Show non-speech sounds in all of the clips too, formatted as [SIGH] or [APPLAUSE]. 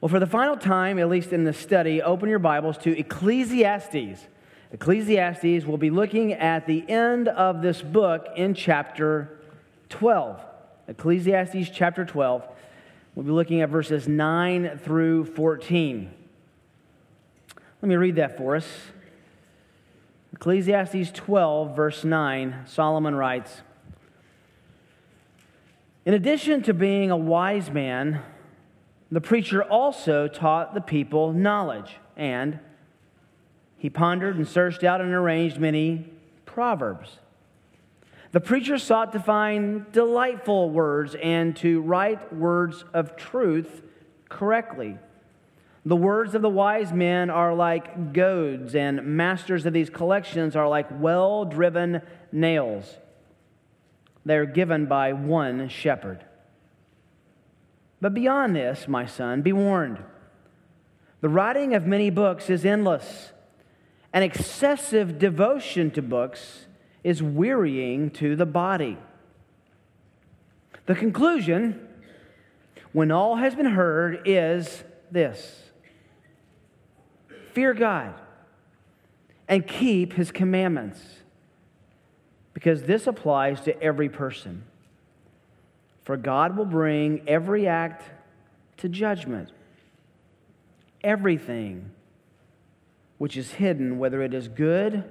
Well, for the final time, at least in this study, open your Bibles to Ecclesiastes. Ecclesiastes, we'll be looking at the end of this book in chapter 12. Ecclesiastes chapter 12. We'll be looking at verses 9 through 14. Let me read that for us. Ecclesiastes 12, verse 9, Solomon writes In addition to being a wise man, the preacher also taught the people knowledge, and he pondered and searched out and arranged many proverbs. The preacher sought to find delightful words and to write words of truth correctly. The words of the wise men are like goads, and masters of these collections are like well driven nails. They are given by one shepherd. But beyond this, my son, be warned. The writing of many books is endless, and excessive devotion to books is wearying to the body. The conclusion, when all has been heard, is this Fear God and keep his commandments, because this applies to every person. For God will bring every act to judgment, everything which is hidden, whether it is good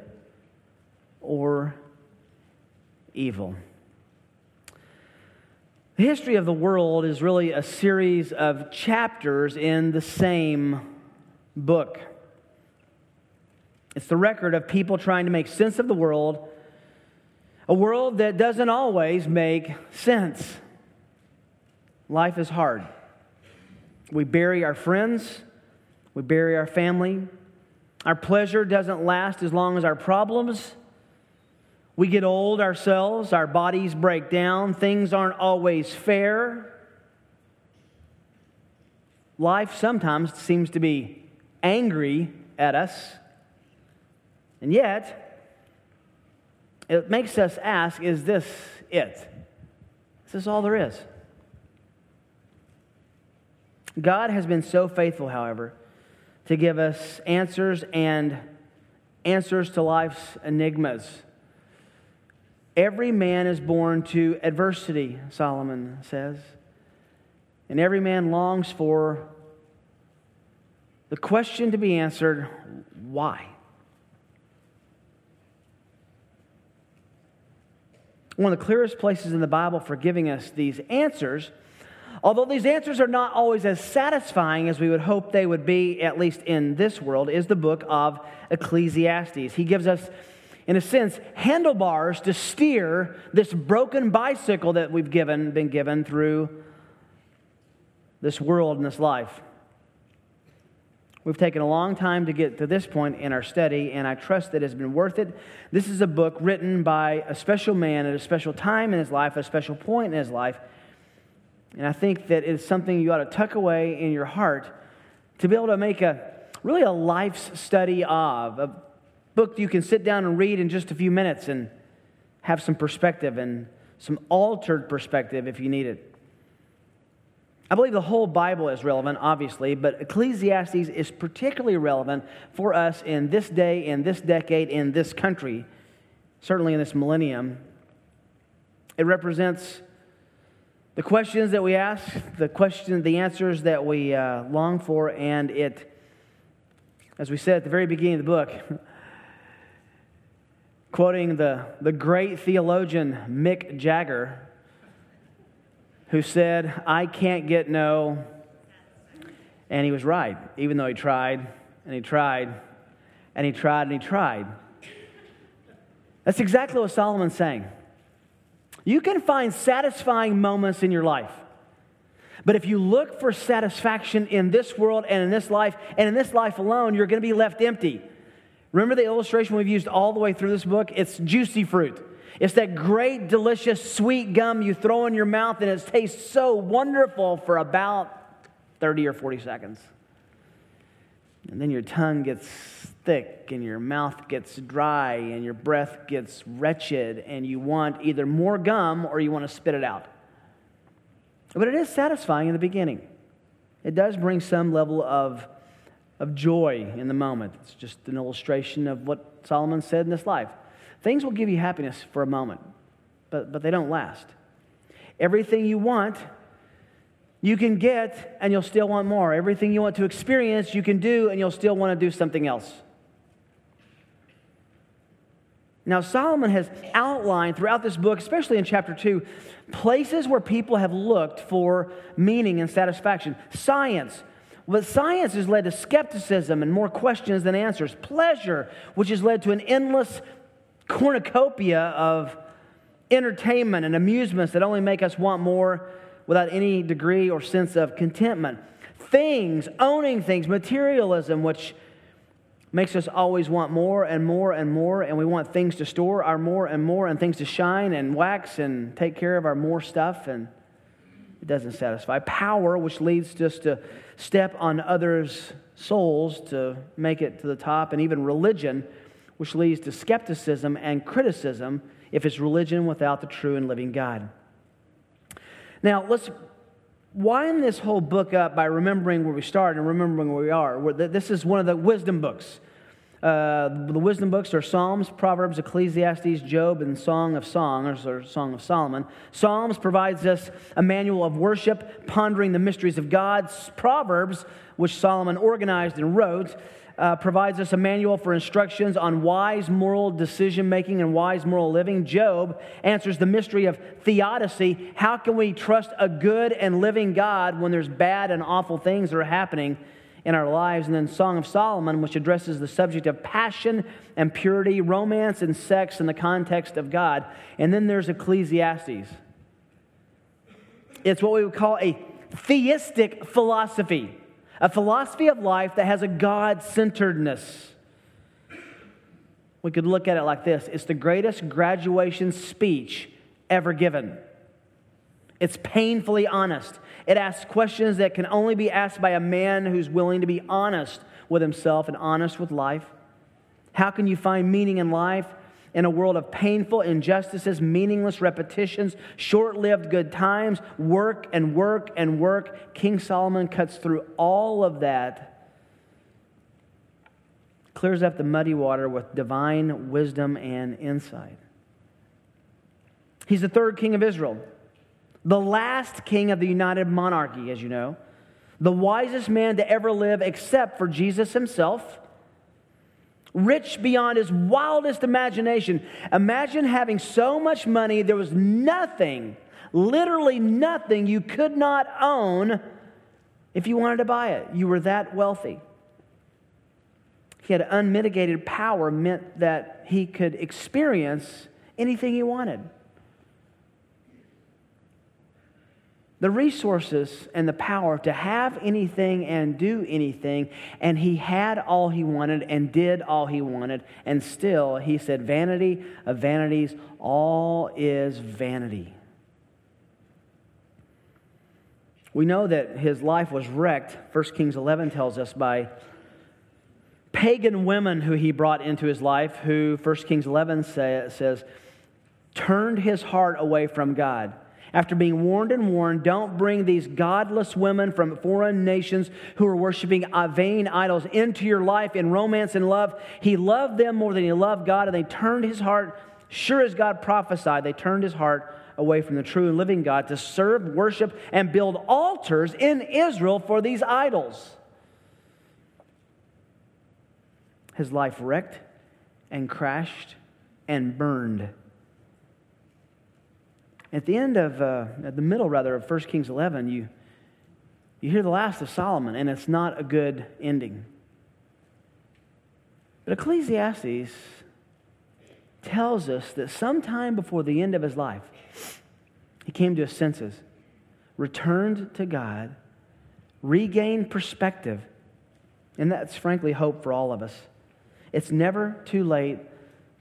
or evil. The history of the world is really a series of chapters in the same book. It's the record of people trying to make sense of the world, a world that doesn't always make sense. Life is hard. We bury our friends, we bury our family. Our pleasure doesn't last as long as our problems. We get old ourselves, our bodies break down, things aren't always fair. Life sometimes seems to be angry at us. And yet, it makes us ask is this it? Is this all there is? God has been so faithful, however, to give us answers and answers to life's enigmas. Every man is born to adversity, Solomon says. And every man longs for the question to be answered why? One of the clearest places in the Bible for giving us these answers Although these answers are not always as satisfying as we would hope they would be, at least in this world, is the book of Ecclesiastes. He gives us, in a sense, handlebars to steer this broken bicycle that we've given, been given through this world and this life. We've taken a long time to get to this point in our study, and I trust that it's been worth it. This is a book written by a special man at a special time in his life, a special point in his life and I think that it's something you ought to tuck away in your heart to be able to make a really a life's study of, a book you can sit down and read in just a few minutes and have some perspective and some altered perspective if you need it. I believe the whole Bible is relevant, obviously, but Ecclesiastes is particularly relevant for us in this day, in this decade, in this country, certainly in this millennium. It represents the questions that we ask, the questions, the answers that we uh, long for, and it, as we said at the very beginning of the book, quoting the, the great theologian Mick Jagger, who said, I can't get no. And he was right, even though he tried and he tried and he tried and he tried. That's exactly what Solomon's saying. You can find satisfying moments in your life. But if you look for satisfaction in this world and in this life, and in this life alone, you're going to be left empty. Remember the illustration we've used all the way through this book? It's juicy fruit. It's that great, delicious, sweet gum you throw in your mouth, and it tastes so wonderful for about 30 or 40 seconds. And then your tongue gets thick and your mouth gets dry and your breath gets wretched and you want either more gum or you want to spit it out. But it is satisfying in the beginning. it does bring some level of, of joy in the moment. It's just an illustration of what Solomon said in this life. Things will give you happiness for a moment, but, but they don't last. Everything you want, you can get, and you'll still want more. Everything you want to experience, you can do, and you'll still want to do something else. Now, Solomon has outlined throughout this book, especially in chapter 2, places where people have looked for meaning and satisfaction. Science. But science has led to skepticism and more questions than answers. Pleasure, which has led to an endless cornucopia of entertainment and amusements that only make us want more without any degree or sense of contentment. Things, owning things, materialism, which makes us always want more and more and more, and we want things to store our more and more, and things to shine and wax and take care of our more stuff, and it doesn't satisfy. Power, which leads us to step on others' souls to make it to the top, and even religion, which leads to skepticism and criticism if it's religion without the true and living God. Now, let's wind this whole book up by remembering where we started and remembering where we are. This is one of the wisdom books. Uh, the wisdom books are Psalms, Proverbs, Ecclesiastes, Job, and Song of Songs, or Song of Solomon. Psalms provides us a manual of worship, pondering the mysteries of God. Proverbs, which Solomon organized and wrote, uh, provides us a manual for instructions on wise moral decision making and wise moral living. Job answers the mystery of theodicy. How can we trust a good and living God when there's bad and awful things that are happening in our lives? And then Song of Solomon, which addresses the subject of passion and purity, romance and sex in the context of God. And then there's Ecclesiastes. It's what we would call a theistic philosophy a philosophy of life that has a God centeredness. We could look at it like this it's the greatest graduation speech ever given. It's painfully honest. It asks questions that can only be asked by a man who's willing to be honest with himself and honest with life. How can you find meaning in life? in a world of painful injustices, meaningless repetitions, short lived good times, work and work and work. King Solomon cuts through all of that, clears up the muddy water with divine wisdom and insight. He's the third king of Israel, the last king of the united monarchy, as you know, the wisest man to ever live except for Jesus himself rich beyond his wildest imagination. Imagine having so much money, there was nothing, literally nothing you could not own if you wanted to buy it. You were that wealthy. He had unmitigated power, meant that he could experience anything he wanted. The resources and the power to have anything and do anything. And he had all he wanted and did all he wanted. And still, he said, Vanity of vanities, all is vanity. We know that his life was wrecked, 1 Kings 11 tells us, by pagan women who he brought into his life, who 1 Kings 11 say, says, turned his heart away from God after being warned and warned, don't bring these godless women from foreign nations who are worshiping uh, vain idols into your life in romance and love. He loved them more than he loved God, and they turned his heart, sure as God prophesied, they turned his heart away from the true and living God to serve, worship, and build altars in Israel for these idols. His life wrecked and crashed and burned. At the end of, uh, at the middle rather, of 1 Kings 11, you, you hear the last of Solomon, and it's not a good ending. But Ecclesiastes tells us that sometime before the end of his life, he came to his senses, returned to God, regained perspective, and that's frankly hope for all of us. It's never too late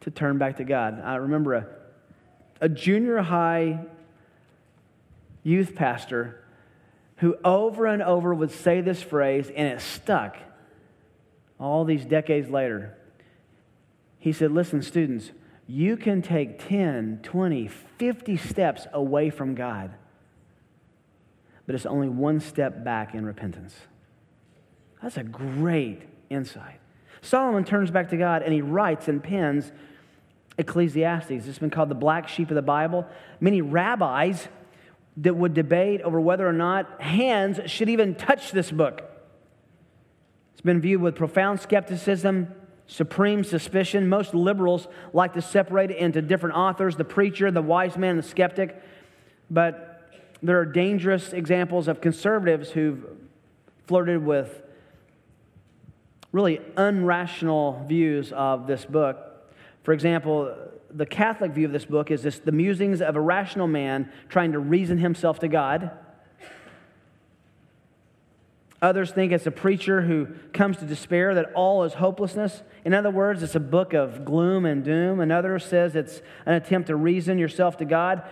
to turn back to God. I remember a a junior high youth pastor who over and over would say this phrase, and it stuck all these decades later. He said, Listen, students, you can take 10, 20, 50 steps away from God. but it's only one step back in repentance. That's a great insight. Solomon turns back to God and he writes and pens Ecclesiastes. It's been called the black sheep of the Bible. Many rabbis that would debate over whether or not hands should even touch this book. It's been viewed with profound skepticism, supreme suspicion. Most liberals like to separate it into different authors the preacher, the wise man, the skeptic. But there are dangerous examples of conservatives who've flirted with really unrational views of this book. For example, the Catholic view of this book is this the musings of a rational man trying to reason himself to God. Others think it's a preacher who comes to despair that all is hopelessness. In other words, it's a book of gloom and doom. Another says it's an attempt to reason yourself to God.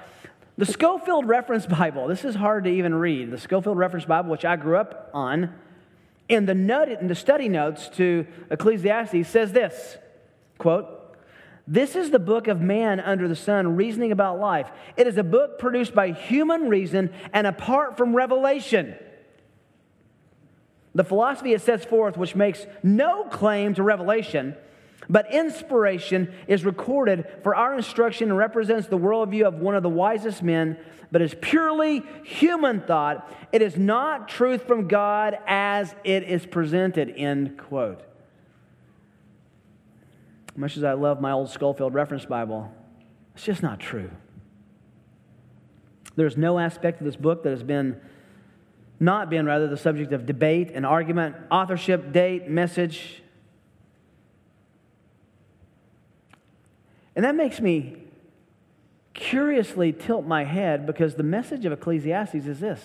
The Scofield Reference Bible, this is hard to even read. The Scofield Reference Bible, which I grew up on, in the, note, in the study notes to Ecclesiastes says this quote, this is the book of man under the sun, reasoning about life. It is a book produced by human reason and apart from revelation. The philosophy it sets forth, which makes no claim to revelation, but inspiration is recorded for our instruction and represents the worldview of one of the wisest men, but is purely human thought. It is not truth from God as it is presented. End quote. Much as I love my old Scofield Reference Bible, it's just not true. There's no aspect of this book that has been not been rather the subject of debate and argument, authorship, date, message. And that makes me curiously tilt my head because the message of Ecclesiastes is this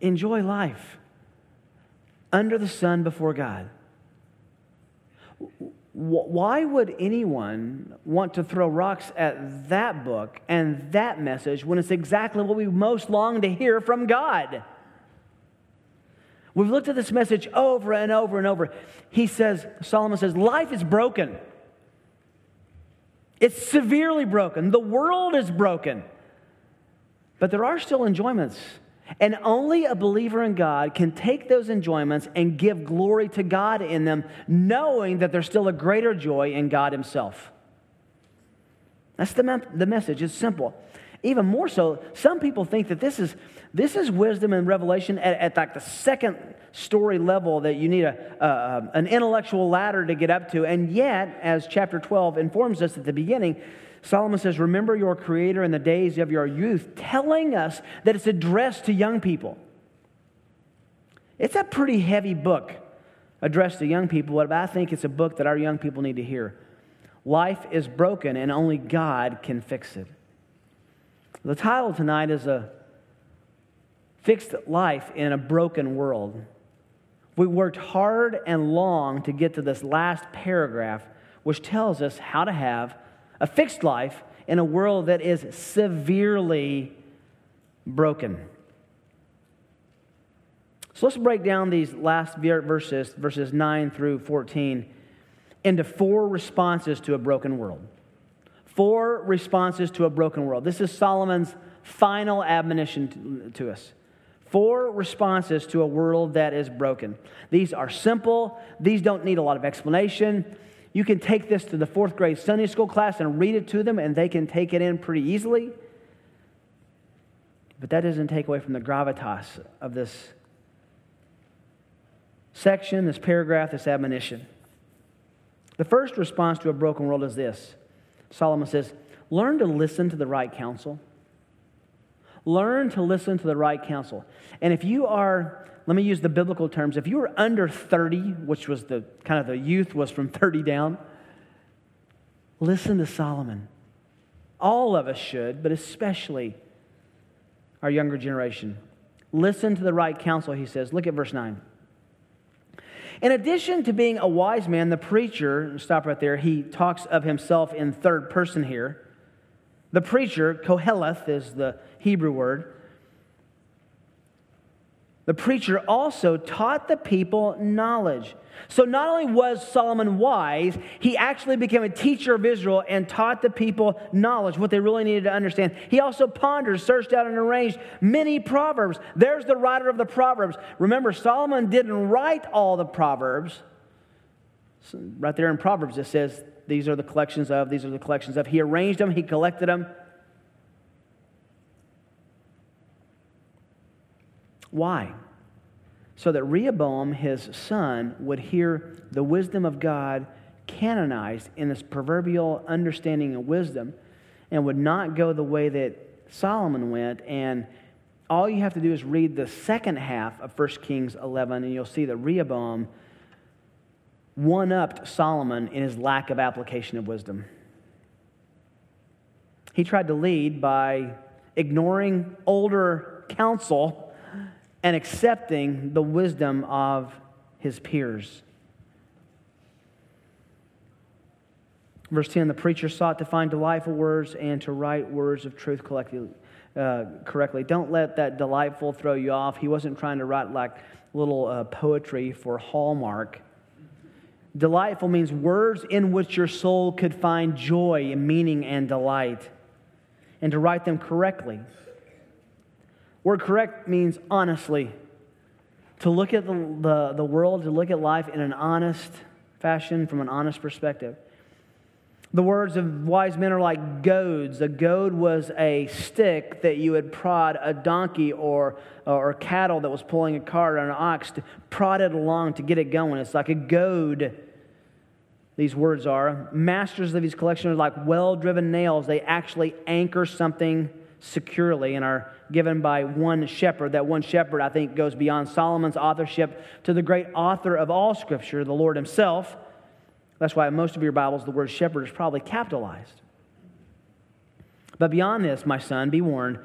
enjoy life under the sun before God. Why would anyone want to throw rocks at that book and that message when it's exactly what we most long to hear from God? We've looked at this message over and over and over. He says, Solomon says, life is broken. It's severely broken. The world is broken. But there are still enjoyments. And only a believer in God can take those enjoyments and give glory to God in them, knowing that there's still a greater joy in God Himself. That's the, me- the message. It's simple. Even more so, some people think that this is, this is wisdom and revelation at, at like the second story level that you need a, an intellectual ladder to get up to. And yet, as chapter 12 informs us at the beginning, Solomon says, Remember your Creator in the days of your youth, telling us that it's addressed to young people. It's a pretty heavy book addressed to young people, but I think it's a book that our young people need to hear. Life is broken, and only God can fix it. The title tonight is a fixed life in a broken world. We worked hard and long to get to this last paragraph, which tells us how to have a fixed life in a world that is severely broken. So let's break down these last verses, verses 9 through 14, into four responses to a broken world. Four responses to a broken world. This is Solomon's final admonition to, us. Four responses to a world that is broken. These are simple, these don't need a lot of explanation. You can take this to the fourth grade Sunday school class and read it to them, and they can take it in pretty easily. But that doesn't take away from the gravitas of this section, this paragraph, this admonition. The first response to a broken world is this Solomon says, Learn to listen to the right counsel. Learn to listen to the right counsel. And if you are let me use the biblical terms. If you were under 30, which was the kind of the youth was from 30 down, listen to Solomon. All of us should, but especially our younger generation. Listen to the right counsel, he says. Look at verse 9. In addition to being a wise man, the preacher, stop right there, he talks of himself in third person here. The preacher, Koheleth is the Hebrew word, the preacher also taught the people knowledge. So not only was Solomon wise, he actually became a teacher of Israel and taught the people knowledge, what they really needed to understand. He also pondered, searched out, and arranged many proverbs. There's the writer of the proverbs. Remember, Solomon didn't write all the proverbs. So right there in Proverbs, it says, These are the collections of, these are the collections of. He arranged them, he collected them. Why? so that Rehoboam, his son, would hear the wisdom of God canonized in this proverbial understanding of wisdom and would not go the way that Solomon went. And all you have to do is read the second half of 1 Kings 11, and you'll see that Rehoboam one upped Solomon in his lack of application of wisdom. He tried to lead by ignoring older counsel and accepting the wisdom of his peers. Verse 10 the preacher sought to find delightful words and to write words of truth uh, correctly. Don't let that delightful throw you off. He wasn't trying to write like little uh, poetry for Hallmark. Delightful means words in which your soul could find joy and meaning and delight, and to write them correctly. Word correct means honestly. To look at the, the, the world, to look at life in an honest fashion, from an honest perspective. The words of wise men are like goads. A goad was a stick that you would prod a donkey or, or cattle that was pulling a cart or an ox to prod it along to get it going. It's like a goad, these words are. Masters of these collections are like well driven nails. They actually anchor something securely and are given by one shepherd. That one shepherd, I think, goes beyond Solomon's authorship to the great author of all Scripture, the Lord Himself. That's why most of your Bibles, the word shepherd is probably capitalized. But beyond this, my son, be warned.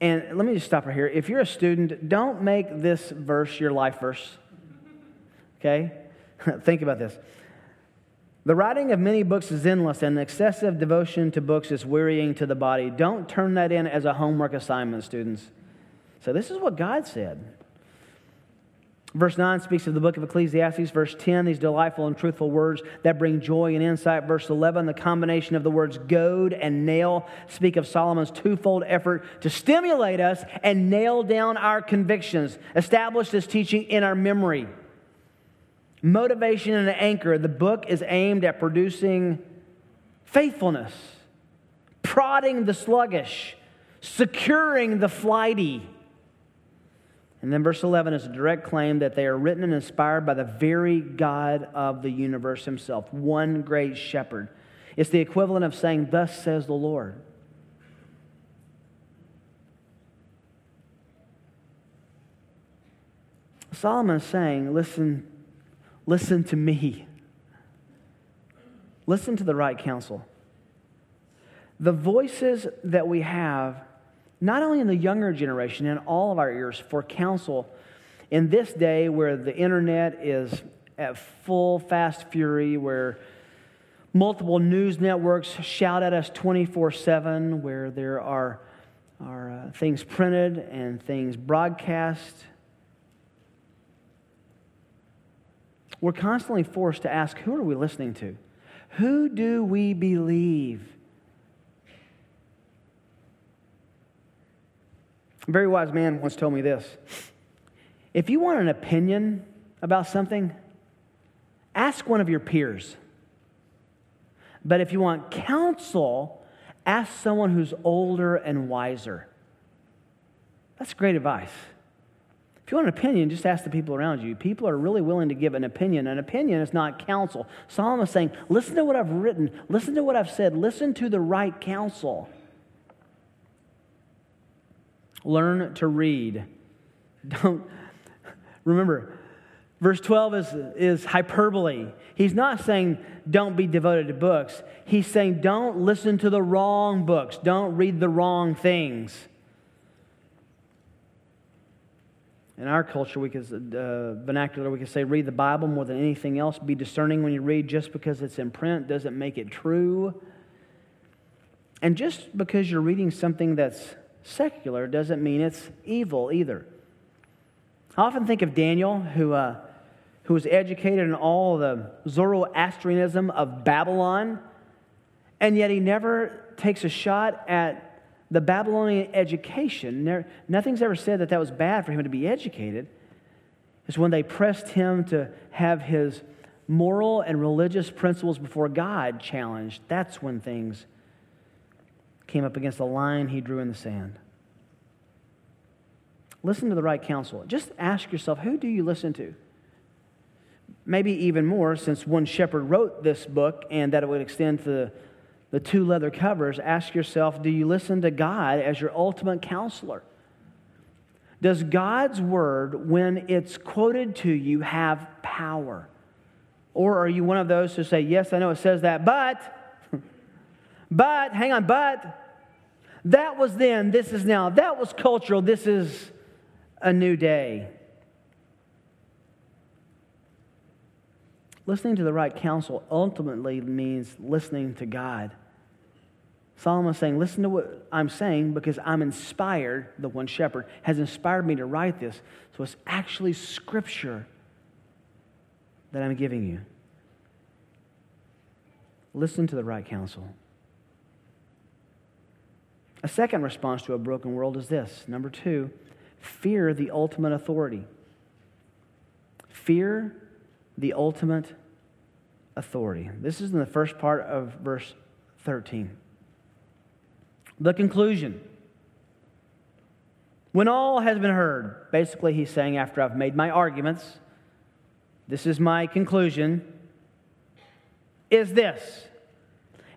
And let me just stop right here. If you're a student, don't make this verse your life verse. Okay? [LAUGHS] Think about this. The writing of many books is endless, and excessive devotion to books is wearying to the body. Don't turn that in as a homework assignment, students. So, this is what God said. Verse 9 speaks of the book of Ecclesiastes. Verse 10, these delightful and truthful words that bring joy and insight. Verse 11, the combination of the words goad and nail speak of Solomon's twofold effort to stimulate us and nail down our convictions, establish this teaching in our memory. Motivation and Anchor, the book is aimed at producing faithfulness, prodding the sluggish, securing the flighty. And then verse 11 is a direct claim that they are written and inspired by the very God of the universe himself, one great shepherd. It's the equivalent of saying, Thus says the Lord. Solomon is saying, Listen, Listen to me. Listen to the right counsel. The voices that we have, not only in the younger generation, in all of our ears, for counsel, in this day where the internet is at full fast fury, where multiple news networks shout at us 24 7, where there are, are uh, things printed and things broadcast we're constantly forced to ask who are we listening to? Who do we believe? A very wise man once told me this if you want an opinion about something, ask one of your peers. But if you want counsel, ask someone who's older and wiser. That's great advice. If you want an opinion, just ask the people around you. People are really willing to give an opinion. An opinion is not counsel. Solomon is saying, listen to what I've written, listen to what I've said, listen to the right counsel. Learn to read. [LAUGHS] Don't remember, verse 12 is, is hyperbole. He's not saying don't be devoted to books. He's saying don't listen to the wrong books. Don't read the wrong things. In our culture, we could, uh, vernacular, we could say read the Bible more than anything else. Be discerning when you read. Just because it's in print doesn't make it true. And just because you're reading something that's secular doesn't mean it's evil either. I often think of Daniel, who, uh, who was educated in all the Zoroastrianism of Babylon, and yet he never takes a shot at the Babylonian education. Nothing's ever said that that was bad for him to be educated. It's when they pressed him to have his moral and religious principles before God challenged. That's when things came up against the line he drew in the sand. Listen to the right counsel. Just ask yourself who do you listen to? maybe even more, since one shepherd wrote this book and that it would extend to the, the two leather covers, ask yourself do you listen to God as your ultimate counselor? Does God's word, when it's quoted to you, have power? Or are you one of those who say, Yes, I know it says that, but, [LAUGHS] but, hang on, but, that was then, this is now. That was cultural, this is a new day. Listening to the right counsel ultimately means listening to God. Solomon saying, Listen to what I'm saying because I'm inspired. The one shepherd has inspired me to write this. So it's actually scripture that I'm giving you. Listen to the right counsel. A second response to a broken world is this number two, fear the ultimate authority. Fear the ultimate authority. This is in the first part of verse 13. The conclusion. When all has been heard, basically, he's saying, after I've made my arguments, this is my conclusion, is this.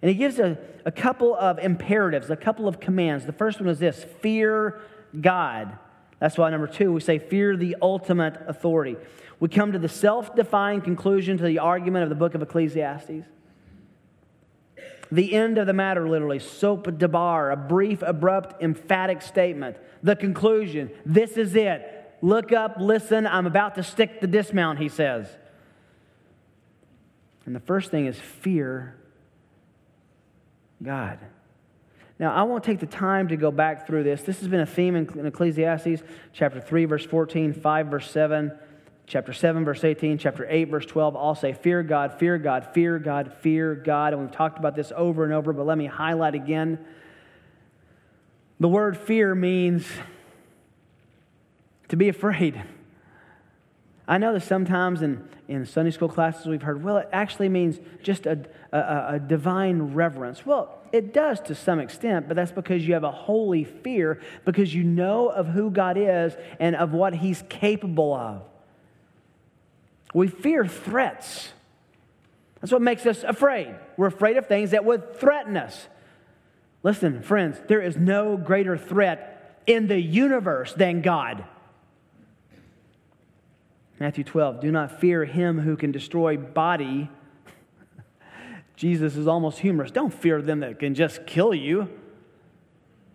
And he gives a, a couple of imperatives, a couple of commands. The first one is this fear God. That's why, number two, we say fear the ultimate authority we come to the self defined conclusion to the argument of the book of Ecclesiastes. The end of the matter, literally, sop debar, a brief, abrupt, emphatic statement. The conclusion this is it. Look up, listen, I'm about to stick the dismount, he says. And the first thing is fear God. Now, I won't take the time to go back through this. This has been a theme in Ecclesiastes, chapter 3, verse 14, 5, verse 7, Chapter 7, verse 18, chapter 8, verse 12 all say, Fear God, fear God, fear God, fear God. And we've talked about this over and over, but let me highlight again. The word fear means to be afraid. I know that sometimes in, in Sunday school classes we've heard, well, it actually means just a, a, a, divine reverence. Well, it does to some extent, but that's because you have a holy fear because you know of who God is and of what He's capable of. We fear threats. That's what makes us afraid. We're afraid of things that would threaten us. Listen, friends, there is no greater threat in the universe than God. Matthew 12, do not fear him who can destroy body. [LAUGHS] Jesus is almost humorous. Don't fear them that can just kill you.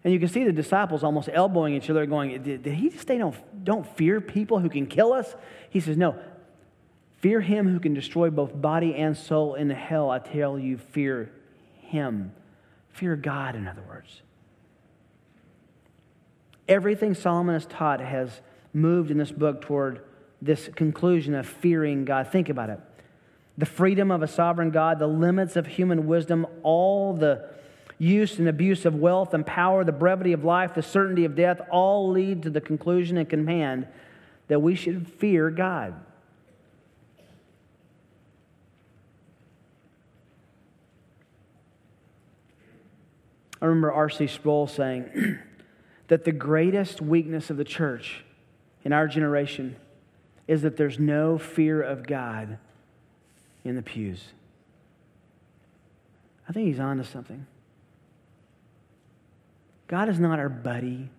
And you can see the disciples almost elbowing each other, going, Did, he just say, don't, don't fear people who can kill us? He says, No, Fear him who can destroy both body and soul in hell. I tell you, fear him. Fear God, in other words. Everything Solomon has taught has moved in this book toward this conclusion of fearing God. Think about it. The freedom of a sovereign God, the limits of human wisdom, all the use and abuse of wealth and power, the brevity of life, the certainty of death, all lead to the conclusion and command that we should fear God. I remember R.C. Sproul saying [CLEARS THROAT] that the greatest weakness of the church in our generation is that there's no fear of God in the pews. I think he's on to something. God is not our buddy.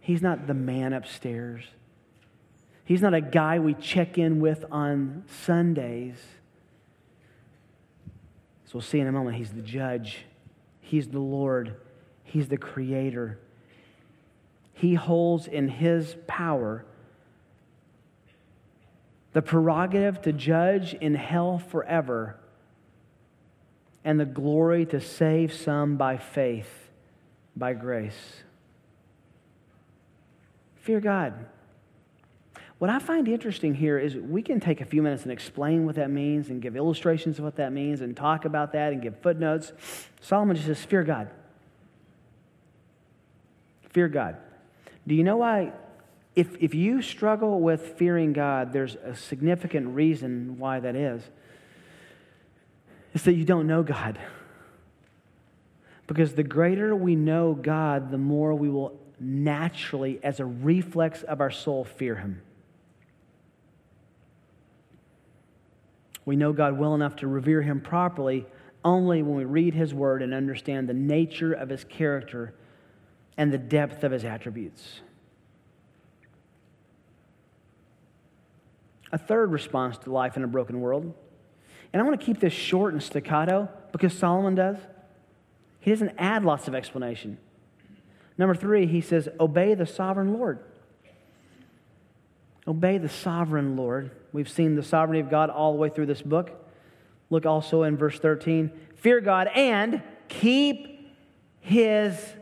He's not the man upstairs. He's not a guy we check in with on Sundays. So we'll see in a moment, he's the judge. He's the Lord, He's the Creator. He holds in His power the prerogative to judge in hell forever and the glory to save some by faith, by grace. Fear God. What I find interesting here is we can take a few minutes and explain what that means and give illustrations of what that means and talk about that and give footnotes. Solomon just says, Fear God. Fear God. Do you know why? If, if you struggle with fearing God, there's a significant reason why that is. It's that you don't know God. Because the greater we know God, the more we will naturally, as a reflex of our soul, fear Him. We know God well enough to revere Him properly only when we read His Word and understand the nature of His character and the depth of His attributes. A third response to life in a broken world, and I want to keep this short and staccato because Solomon does. He doesn't add lots of explanation. Number three, he says, Obey the sovereign Lord. Obey the sovereign Lord. We've seen the sovereignty of God all the way through this book. Look also in verse 13 Fear God and keep his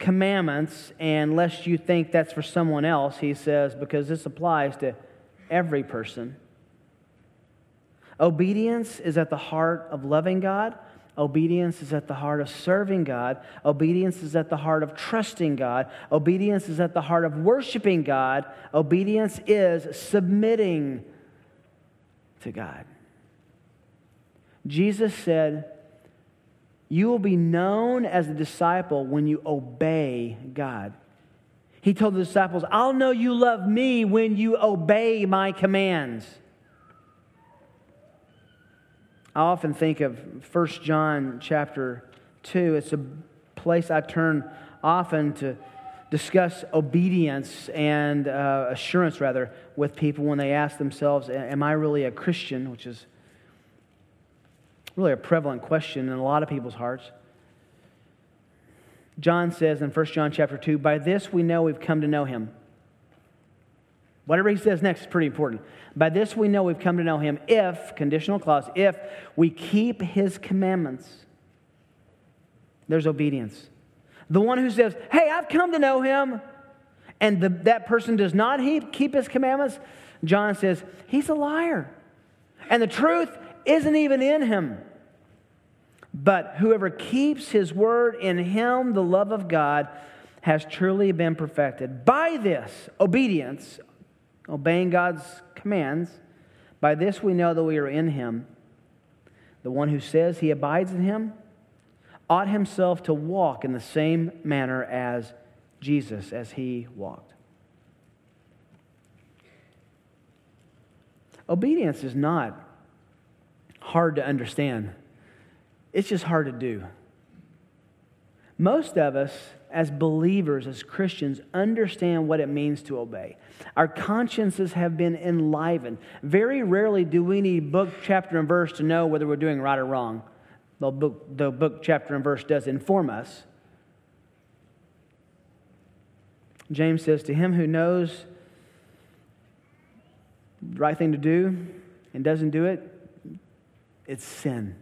commandments. And lest you think that's for someone else, he says, because this applies to every person. Obedience is at the heart of loving God. Obedience is at the heart of serving God. Obedience is at the heart of trusting God. Obedience is at the heart of worshiping God. Obedience is submitting to God. Jesus said, You will be known as a disciple when you obey God. He told the disciples, I'll know you love me when you obey my commands. I often think of 1 John chapter 2. It's a place I turn often to discuss obedience and uh, assurance, rather, with people when they ask themselves, Am I really a Christian? which is really a prevalent question in a lot of people's hearts. John says in 1 John chapter 2, By this we know we've come to know him Whatever he says next is pretty important. By this we know we've come to know him if, conditional clause, if we keep his commandments. There's obedience. The one who says, Hey, I've come to know him, and the, that person does not keep his commandments, John says, He's a liar. And the truth isn't even in him. But whoever keeps his word in him, the love of God, has truly been perfected. By this, obedience, obeying God's commands. By this we know that we are in him. The one who says he abides in him ought himself to walk in the same manner as Jesus, as he walked. Obedience is not hard to understand, it's just hard to do. Most of us as believers, as Christians, understand what it means to obey. Our consciences have been enlivened. Very rarely do we need book, chapter, and verse to know whether we're doing right or wrong. The book, the book chapter, and verse does inform us. James says, To him who knows the right thing to do and doesn't do it, it's sin.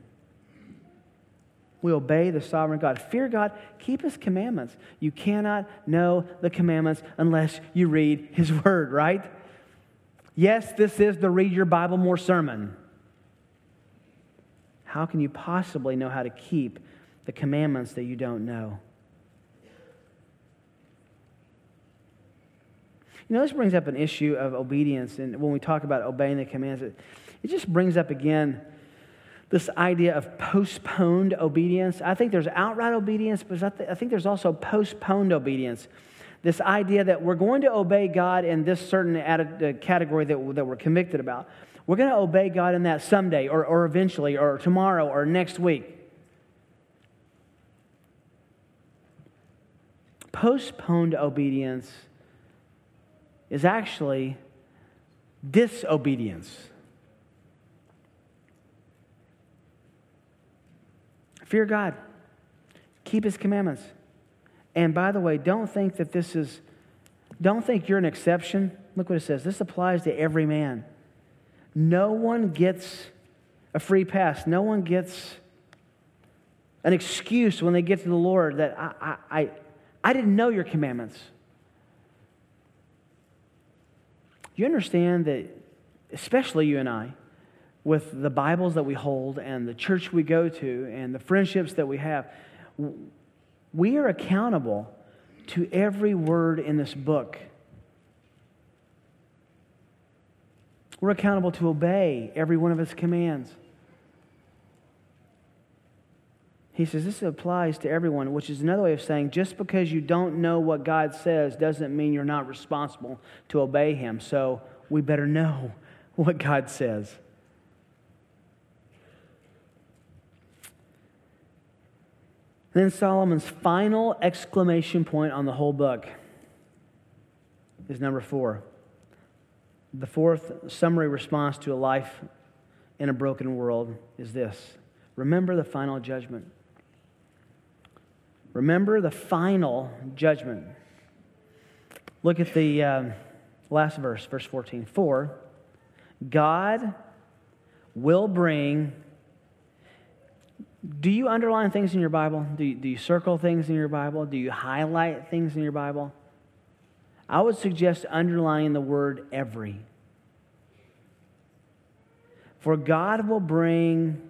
We obey the sovereign God. Fear God, keep his commandments. You cannot know the commandments unless you read his [LAUGHS] word, right? Yes, this is the read your Bible more sermon. How can you possibly know how to keep the commandments that you don't know? You know, this brings up an issue of obedience. And when we talk about obeying the commands, it, it just brings up again this idea of postponed obedience. I think there's outright obedience, but I think there's also postponed obedience. This idea that we're going to obey God in this certain uh, category that, that we're convicted about. We're going to obey God in that someday or, or eventually or tomorrow or next week. Postponed obedience is actually disobedience. Fear God. Keep his commandments. And by the way, don't think that this is, don't think you're an exception. Look what it says. This applies to every man. No one gets a free pass. No one gets an excuse when they get to the Lord that I, I, I, didn't know your commandments. you understand that, especially you and I, with the Bibles that we hold and the church we go to and the friendships that we have, we are accountable to every word in this book. We're accountable to obey every one of its commands. He says this applies to everyone, which is another way of saying just because you don't know what God says doesn't mean you're not responsible to obey Him. So we better know [LAUGHS] what God says. Then Solomon's final exclamation point on the whole book is number four. The fourth summary response to a life in a broken world is this Remember the final judgment. Remember the final judgment. Look at the um, last verse, verse 14. For God will bring. Do you underline things in your Bible? Do you, do you circle things in your Bible? Do you highlight things in your Bible? I would suggest underlining the word every. For God will bring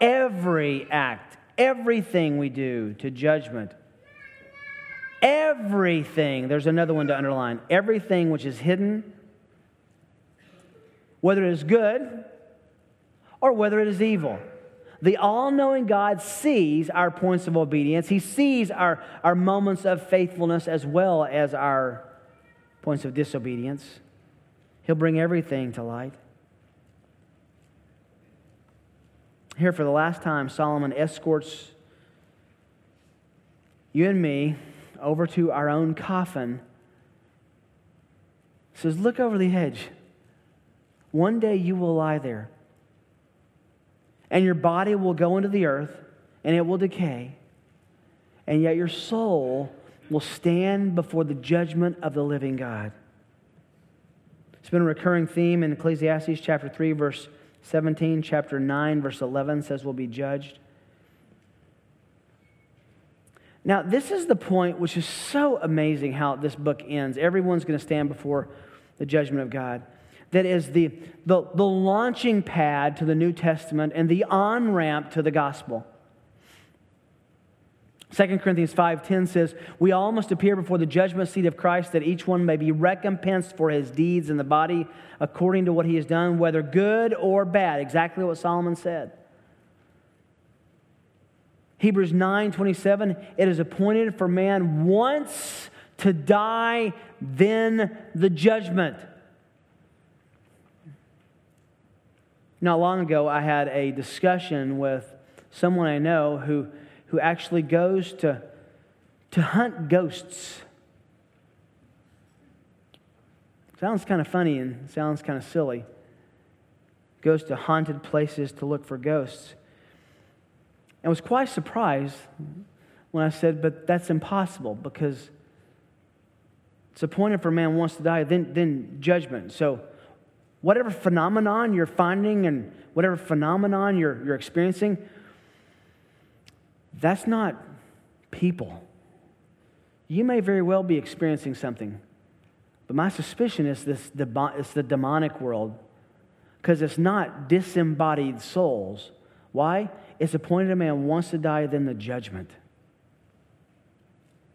every act everything we do to judgment. Everything, there's another one to underline, everything which is hidden, whether it is good or whether it is evil. The all knowing God sees our points of obedience. He sees our, our moments of faithfulness as well as our points of disobedience. He'll bring everything to light. Here, for the last time, Solomon escorts you and me over to our own coffin. Says, Look over the edge. One day you will lie there, and your body will go into the earth, and it will decay, and yet your soul will stand before the judgment of the living God. It's been a recurring theme in Ecclesiastes chapter 3, verse 17, chapter 9, verse 11 says we'll be judged. Now, this is the point which is so amazing how this book ends. Everyone's going to stand before the judgment of God. That is the, the, the launching pad to the New Testament and the on ramp to the gospel. 2 Corinthians 5:10 says, "We all must appear before the judgment seat of Christ that each one may be recompensed for his deeds in the body according to what he has done, whether good or bad." Exactly what Solomon said. Hebrews 9:27, "It is appointed for man once to die, then the judgment." Not long ago, I had a discussion with someone I know who who actually goes to, to hunt ghosts. Sounds kind of funny and sounds kind of silly. Goes to haunted places to look for ghosts. I was quite surprised when I said, but that's impossible because it's appointed for man wants to die, then, then judgment. So, whatever phenomenon you're finding and whatever phenomenon you're, you're experiencing, that's not people. You may very well be experiencing something, but my suspicion is this it's the demonic world because it's not disembodied souls. Why? It's appointed a man wants to die, then the judgment.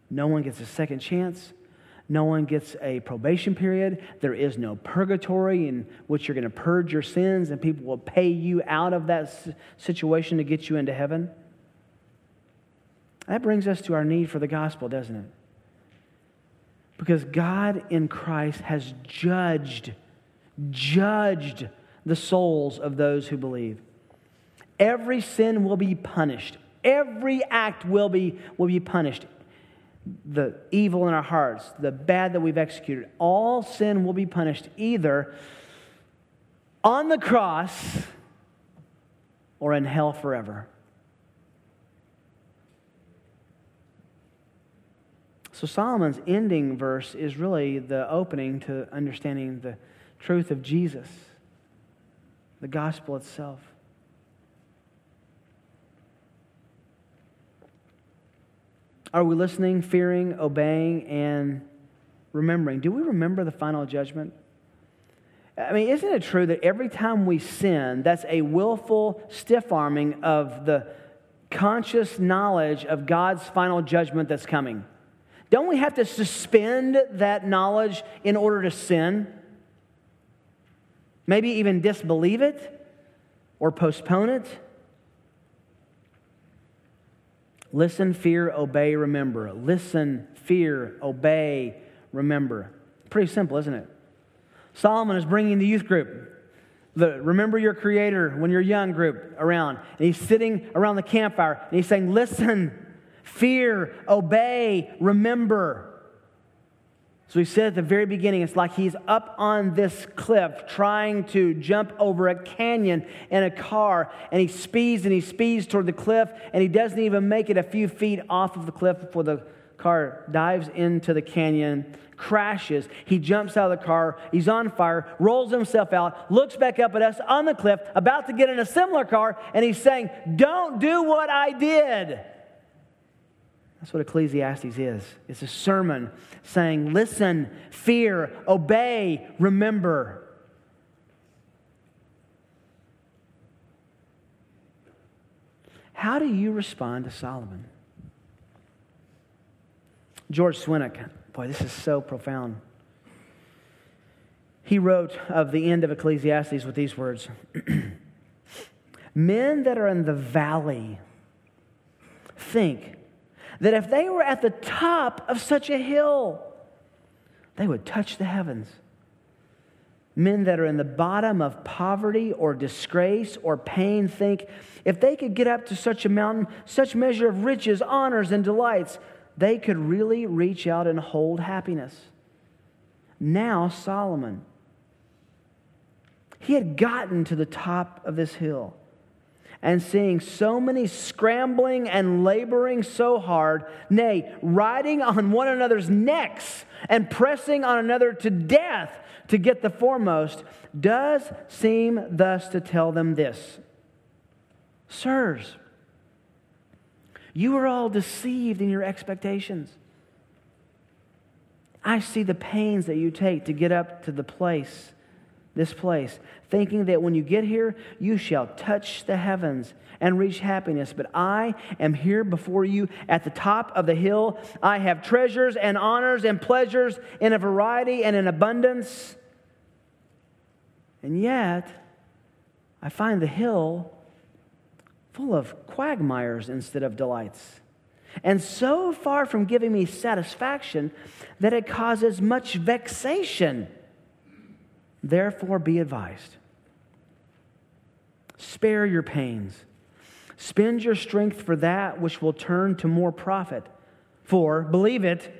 No one gets a second chance. No one gets a probation period. There is no purgatory in which you're going to purge your sins and people will pay you out of that situation to get you into heaven. That brings us to our need for the gospel, doesn't it? Because God in Christ has judged, judged the souls of those who believe. Every sin will be punished. Every act will be, will be punished. The evil in our hearts, the bad that we've executed, all sin will be punished either on the cross or in hell forever. So Solomon's ending verse is really the opening to understanding the truth of Jesus, the gospel itself. Are we listening, fearing, obeying, and remembering? Do we remember the final judgment? I mean, isn't it true that every time we sin, that's a willful stiff arming of the conscious knowledge of God's final judgment that's coming? Don't we have to suspend that knowledge in order to sin? Maybe even disbelieve it or postpone it? Listen, fear, obey, remember. Listen, fear, obey, remember. Pretty simple, isn't it? Solomon is bringing the youth group, the remember your creator when you're young group around. And he's sitting around the campfire and he's saying, Listen, fear, obey, remember. So he said at the very beginning, it's like he's up on this cliff trying to jump over a canyon in a car, and he speeds and he speeds toward the cliff, and he doesn't even make it a few feet off of the cliff before the car dives into the canyon, crashes. He jumps out of the car, he's on fire, rolls himself out, looks back up at us on the cliff, about to get in a similar car, and he's saying, Don't do what I did. That's what Ecclesiastes is. It's a sermon saying, listen, fear, obey, remember. How do you respond to Solomon? George Swinnock, boy, this is so profound. He wrote of the end of Ecclesiastes with these words [CLEARS THROAT] Men that are in the valley think that if they were at the top of such a hill, they would touch the heavens. Men that are in the bottom of poverty or disgrace or pain think if they could get up to such a mountain, such measure of riches, honors, and delights, they could really reach out and hold happiness. Now, Solomon, he had gotten to the top of this hill and seeing so many scrambling and laboring so hard, nay, riding on one another's necks and pressing on another to death to get the foremost, does seem thus to tell them this Sirs, you are all deceived in your expectations. I see the pains that you take to get up to the place this place, thinking that when you get here, you shall touch the heavens and reach happiness. But I am here before you at the top of the hill. I have treasures and honors and pleasures in a variety and in abundance. And yet, I find the hill full of quagmires instead of delights. And so far from giving me satisfaction that it causes much vexation. Therefore, be advised. Spare your pains. Spend your strength for that which will turn to more profit. For, believe it,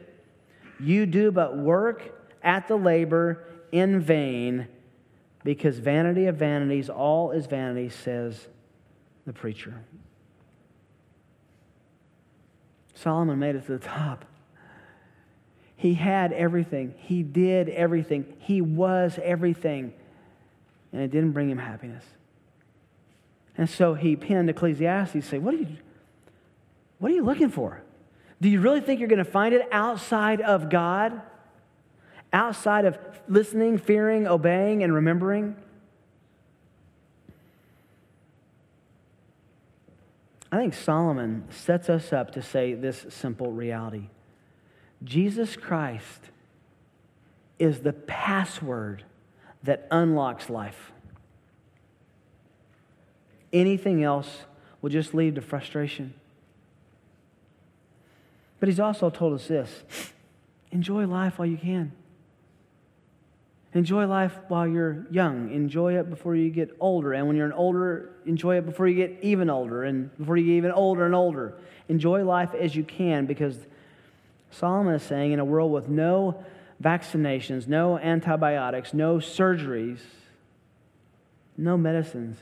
you do but work at the labor in vain, because vanity of vanities, all is vanity, says the preacher. Solomon made it to the top. He had everything. He did everything. He was everything. And it didn't bring him happiness. And so he penned Ecclesiastes, say, what are you, what are you looking for? Do you really think you're going to find it outside of God? Outside of listening, fearing, obeying, and remembering? I think Solomon sets us up to say this simple reality Jesus Christ is the password that unlocks life. Anything else will just lead to frustration. But he's also told us this enjoy life while you can. Enjoy life while you're young. Enjoy it before you get older. And when you're an older, enjoy it before you get even older. And before you get even older and older. Enjoy life as you can because Solomon is saying in a world with no vaccinations, no antibiotics, no surgeries, no medicines,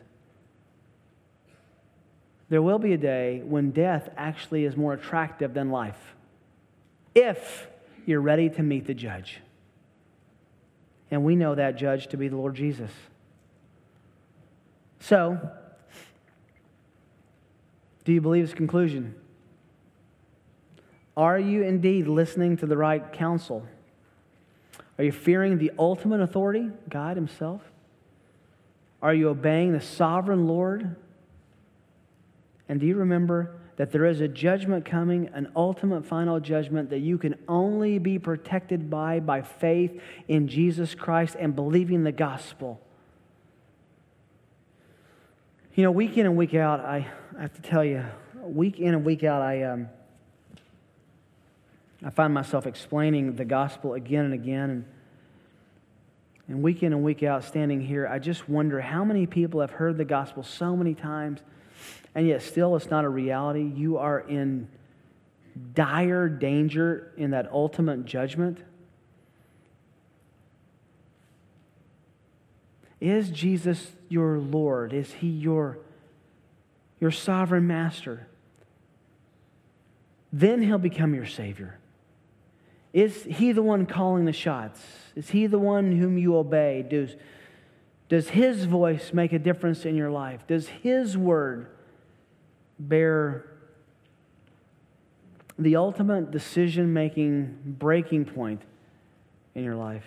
there will be a day when death actually is more attractive than life. If you're ready to meet the judge. And we know that judge to be the Lord Jesus. So, do you believe his conclusion? Are you indeed listening to the right counsel? Are you fearing the ultimate authority, God Himself? Are you obeying the sovereign Lord? And do you remember that there is a judgment coming, an ultimate final judgment that you can only be protected by by faith in Jesus Christ and believing the gospel? You know, week in and week out, I, I have to tell you, week in and week out, I, um, I find myself explaining the gospel again and again. And, and week in and week out, standing here, I just wonder how many people have heard the gospel so many times, and yet still it's not a reality. You are in dire danger in that ultimate judgment. Is Jesus your Lord? Is he your, your sovereign master? Then he'll become your Savior. Is he the one calling the shots? Is he the one whom you obey? Does, does his voice make a difference in your life? Does his word bear the ultimate decision making breaking point in your life?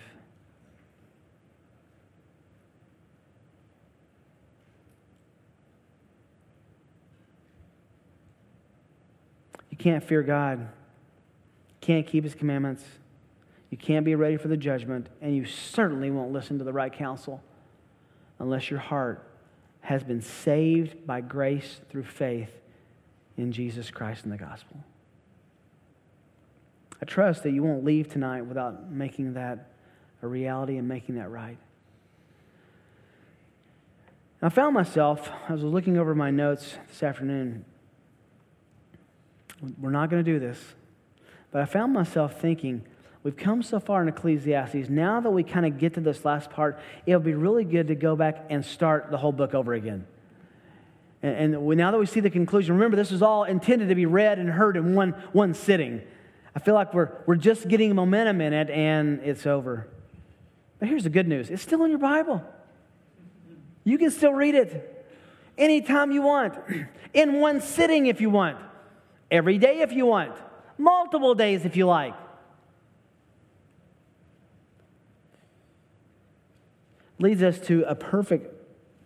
You can't fear God. Can't keep his commandments. You can't be ready for the judgment, and you certainly won't listen to the right counsel unless your heart has been saved by grace through faith in Jesus Christ and the gospel. I trust that you won't leave tonight without making that a reality and making that right. I found myself, I was looking over my notes this afternoon, we're not going to do this. But I found myself thinking, we've come so far in Ecclesiastes. Now that we kind of get to this last part, it would be really good to go back and start the whole book over again. And, and we, now that we see the conclusion, remember, this is all intended to be read and heard in one, one sitting. I feel like we're, we're just getting momentum in it and it's over. But here's the good news it's still in your Bible. You can still read it anytime you want, [CLEARS THROAT] in one sitting if you want. Every day if you want, multiple days if you like. Leads us to a perfect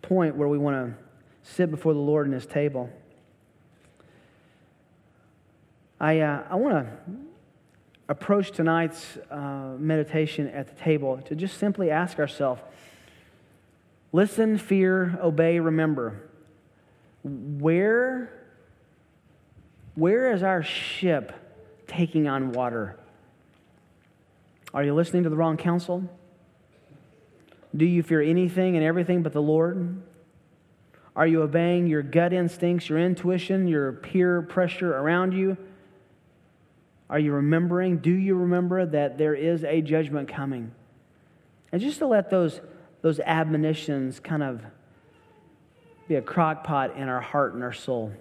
point where we want to sit before the Lord in His table. I, uh, I want to approach tonight's uh, meditation at the table to just simply ask ourselves listen, fear, obey, remember. Where where is our ship taking on water? Are you listening to the wrong counsel? Do you fear anything and everything but the Lord? Are you obeying your gut instincts, your intuition, your peer pressure around you? Are you remembering? Do you remember that there is a judgment coming? And just to let those, those admonitions kind of be a crock pot in our heart and our soul.